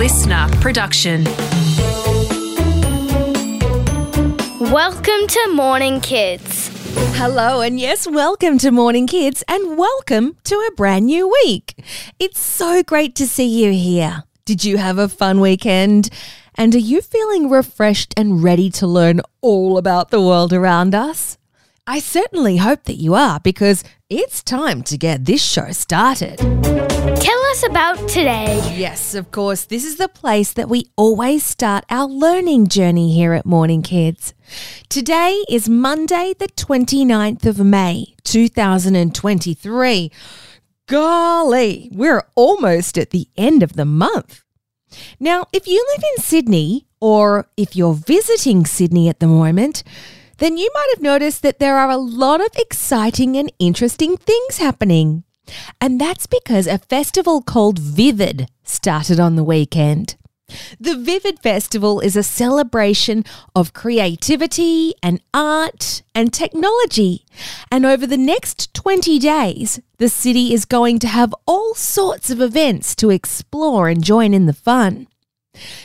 LiSTNR production. Welcome to Morning Kids. Hello, and yes, welcome to Morning Kids, and welcome to a brand new week. It's so great to see you here. Did you have a fun weekend? And are you feeling refreshed and ready to learn all about the world around us? I certainly hope that you are because it's time to get this show started. Tell us about today. Yes, of course, this is the place that we always start our learning journey here at Morning Kids. Today is Monday, the 29th of May, 2023. Golly, we're almost at the end of the month. Now, if you live in Sydney or if you're visiting Sydney at the moment, then you might have noticed that there are a lot of exciting and interesting things happening. And that's because a festival called Vivid started on the weekend. The Vivid Festival is a celebration of creativity and art and technology. And over the next 20 days, the city is going to have all sorts of events to explore and join in the fun.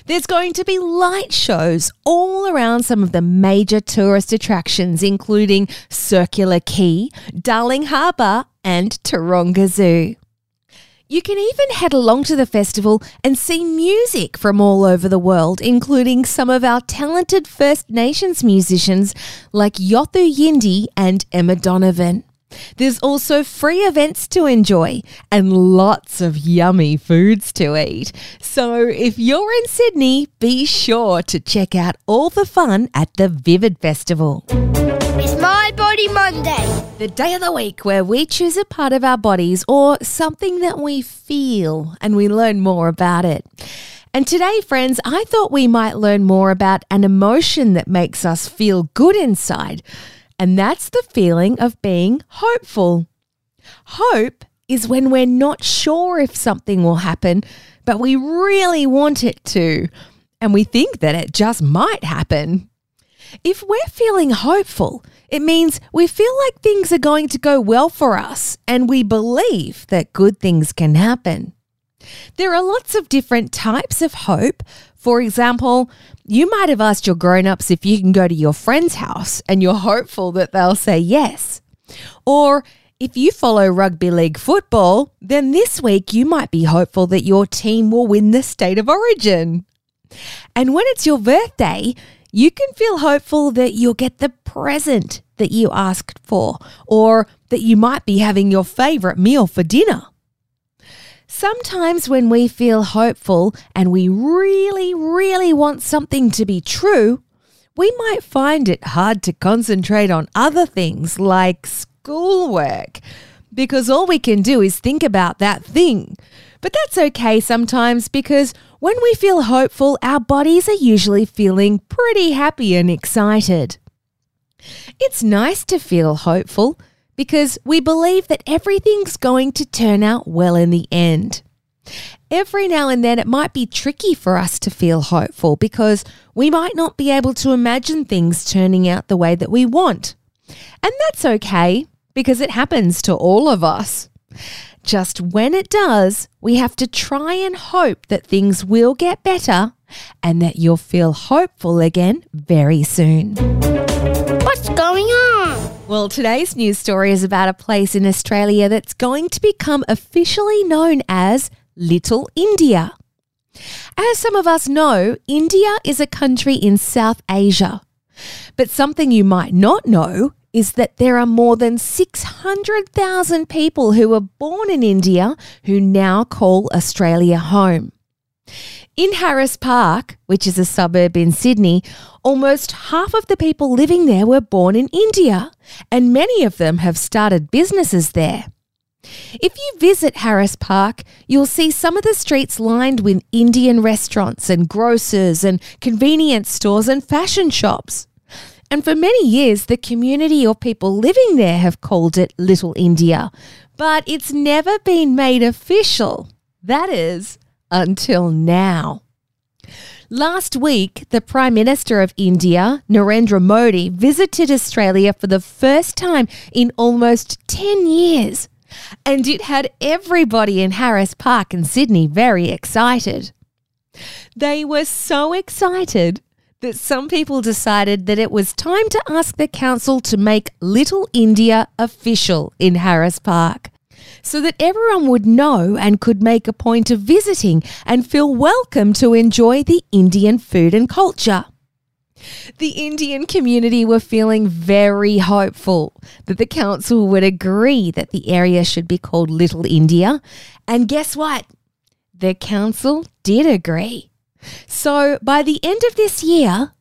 There's going to be light shows all around some of the major tourist attractions, including Circular Quay, Darling Harbour, and Taronga Zoo. You can even head along to the festival and see music from all over the world, including some of our talented First Nations musicians like Yothu Yindi and Emma Donovan. There's also free events to enjoy and lots of yummy foods to eat. So if you're in Sydney, be sure to check out all the fun at the Vivid Festival. It's My Body Monday. The day of the week where we choose a part of our bodies or something that we feel and we learn more about it. And today, friends, I thought we might learn more about an emotion that makes us feel good inside. And that's the feeling of being hopeful. Hope is when we're not sure if something will happen, but we really want it to, and we think that it just might happen. If we're feeling hopeful, it means we feel like things are going to go well for us and we believe that good things can happen. There are lots of different types of hope. For example, you might have asked your grown ups if you can go to your friend's house and you're hopeful that they'll say yes. Or if you follow rugby league football, then this week you might be hopeful that your team will win the state of origin. And when it's your birthday, you can feel hopeful that you'll get the present that you asked for, or that you might be having your favourite meal for dinner. Sometimes, when we feel hopeful and we really, really want something to be true, we might find it hard to concentrate on other things like schoolwork because all we can do is think about that thing. But that's okay sometimes because when we feel hopeful, our bodies are usually feeling pretty happy and excited. It's nice to feel hopeful because we believe that everything's going to turn out well in the end. Every now and then, it might be tricky for us to feel hopeful because we might not be able to imagine things turning out the way that we want. And that's okay because it happens to all of us. Just when it does, we have to try and hope that things will get better and that you'll feel hopeful again very soon. What's going on? Well, today's news story is about a place in Australia that's going to become officially known as Little India. As some of us know, India is a country in South Asia. But something you might not know is that there are more than 600,000 people who were born in India who now call Australia home. In Harris Park, which is a suburb in Sydney, almost half of the people living there were born in India, and many of them have started businesses there. If you visit Harris Park, you'll see some of the streets lined with Indian restaurants and grocers and convenience stores and fashion shops. And for many years, the community or people living there have called it Little India, but it's never been made official. That is, until now. Last week, the Prime Minister of India, Narendra Modi, visited Australia for the first time in almost 10 years. And it had everybody in Harris Park in Sydney very excited. They were so excited that some people decided that it was time to ask the council to make Little India official in Harris Park so that everyone would know and could make a point of visiting and feel welcome to enjoy the Indian food and culture. The Indian community were feeling very hopeful that the council would agree that the area should be called Little India. And guess what? The council did agree. So by the end of this year,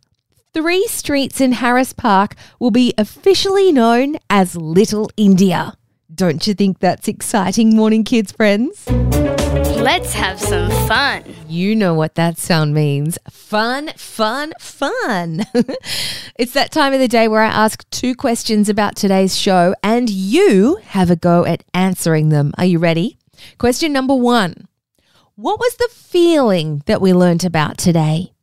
three streets in Harris Park will be officially known as Little India. Don't you think that's exciting, morning kids friends? Let's have some fun. You know what that sound means. Fun, fun, fun. it's that time of the day where I ask two questions about today's show and you have a go at answering them. Are you ready? Question number one What was the feeling that we learnt about today?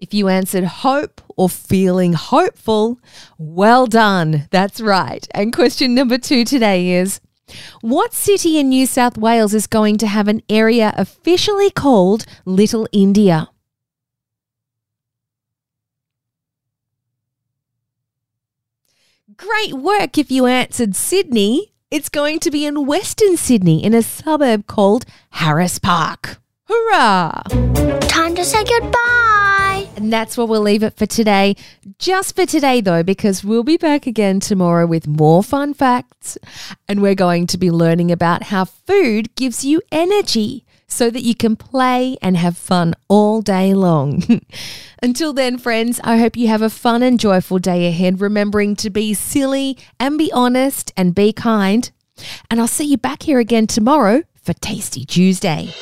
If you answered hope or feeling hopeful, well done. That's right. And question number two today is What city in New South Wales is going to have an area officially called Little India? Great work if you answered Sydney. It's going to be in Western Sydney in a suburb called Harris Park. Hurrah! Time to say goodbye. And that's where we'll leave it for today. Just for today, though, because we'll be back again tomorrow with more fun facts. And we're going to be learning about how food gives you energy so that you can play and have fun all day long. Until then, friends, I hope you have a fun and joyful day ahead, remembering to be silly and be honest and be kind. And I'll see you back here again tomorrow for Tasty Tuesday.